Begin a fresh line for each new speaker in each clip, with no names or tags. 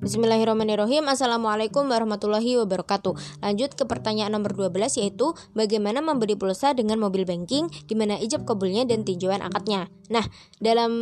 Bismillahirrahmanirrahim. Assalamualaikum warahmatullahi wabarakatuh. Lanjut ke pertanyaan nomor 12 yaitu Bagaimana membeli pulsa dengan mobil banking di mana ijab kabulnya dan tinjauan akadnya? Nah dalam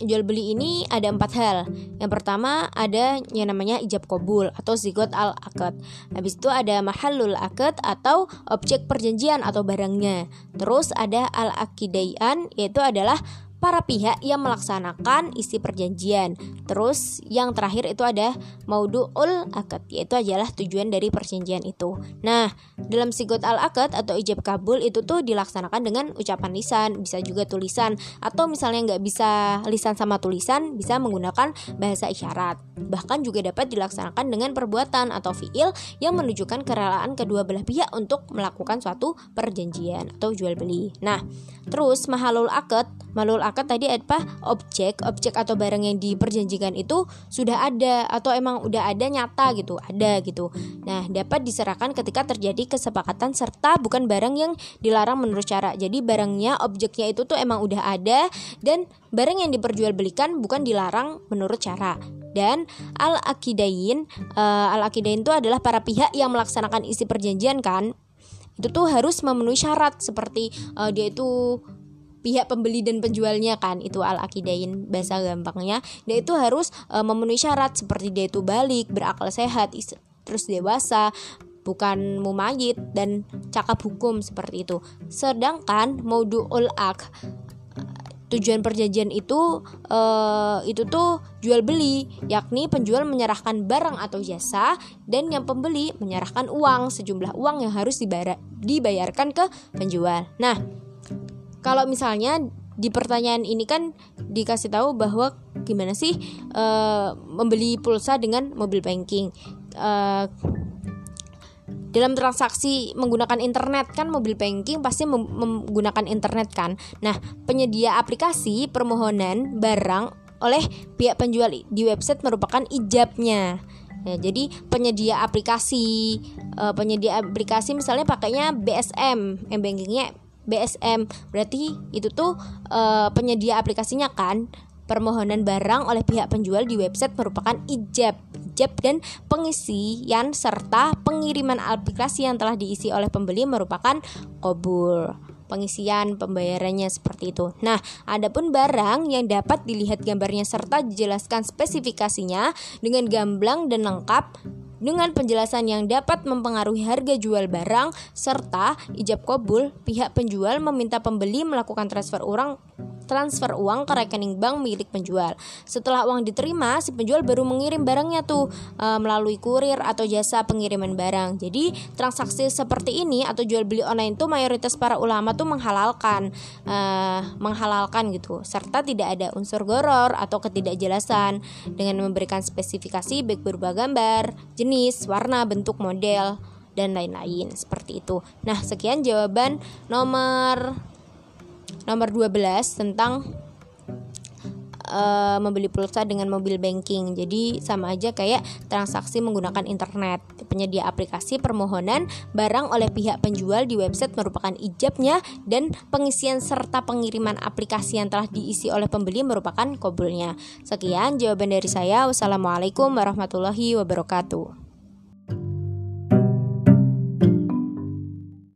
jual beli ini ada empat hal. Yang pertama ada yang namanya ijab kabul atau zigot al akad. Habis itu ada mahalul akad atau objek perjanjian atau barangnya. Terus ada al akidayan yaitu adalah para pihak yang melaksanakan isi perjanjian. Terus yang terakhir itu ada maudu'ul akad yaitu adalah tujuan dari perjanjian itu. Nah, dalam sigot al akad atau ijab kabul itu tuh dilaksanakan dengan ucapan lisan, bisa juga tulisan atau misalnya nggak bisa lisan sama tulisan bisa menggunakan bahasa isyarat. Bahkan juga dapat dilaksanakan dengan perbuatan atau fiil yang menunjukkan kerelaan kedua belah pihak untuk melakukan suatu perjanjian atau jual beli. Nah, terus mahalul akad, mahalul akad tadi apa objek objek atau barang yang diperjanjikan itu sudah ada atau emang udah ada nyata gitu ada gitu. Nah dapat diserahkan ketika terjadi kesepakatan serta bukan barang yang dilarang menurut cara. Jadi barangnya objeknya itu tuh emang udah ada dan barang yang diperjualbelikan bukan dilarang menurut cara. Dan al akidain uh, eh, al akidain itu adalah para pihak yang melaksanakan isi perjanjian kan. Itu tuh harus memenuhi syarat seperti uh, dia itu pihak pembeli dan penjualnya kan itu al akidain bahasa gampangnya. Dia itu harus e, memenuhi syarat seperti dia itu balik berakal sehat terus dewasa bukan mumayit dan cakap hukum seperti itu. Sedangkan ul ak tujuan perjanjian itu e, itu tuh jual beli yakni penjual menyerahkan barang atau jasa dan yang pembeli menyerahkan uang sejumlah uang yang harus dibayarkan ke penjual. Nah kalau misalnya di pertanyaan ini kan dikasih tahu bahwa gimana sih uh, membeli pulsa dengan mobil banking uh, dalam transaksi menggunakan internet kan mobil banking pasti menggunakan internet kan. Nah, penyedia aplikasi permohonan barang oleh pihak penjual di website merupakan ijabnya. Ya, jadi penyedia aplikasi uh, penyedia aplikasi misalnya pakainya BSM, m bankingnya BSM berarti itu tuh uh, penyedia aplikasinya kan permohonan barang oleh pihak penjual di website merupakan ijab. Ijab dan pengisian serta pengiriman aplikasi yang telah diisi oleh pembeli merupakan kobul pengisian pembayarannya seperti itu. Nah, adapun barang yang dapat dilihat gambarnya serta dijelaskan spesifikasinya dengan gamblang dan lengkap dengan penjelasan yang dapat mempengaruhi harga jual barang serta ijab kabul, pihak penjual meminta pembeli melakukan transfer uang transfer uang ke rekening bank milik penjual. Setelah uang diterima, si penjual baru mengirim barangnya tuh e, melalui kurir atau jasa pengiriman barang. Jadi transaksi seperti ini atau jual beli online tuh mayoritas para ulama tuh menghalalkan, e, menghalalkan gitu, serta tidak ada unsur goror atau ketidakjelasan dengan memberikan spesifikasi baik berupa gambar, jenis, warna, bentuk, model dan lain-lain seperti itu. Nah, sekian jawaban nomor nomor 12 tentang uh, membeli pulsa dengan mobil banking. Jadi sama aja kayak transaksi menggunakan internet. Penyedia aplikasi permohonan barang oleh pihak penjual di website merupakan ijabnya dan pengisian serta pengiriman aplikasi yang telah diisi oleh pembeli merupakan kobulnya. Sekian jawaban dari saya. Wassalamualaikum warahmatullahi wabarakatuh.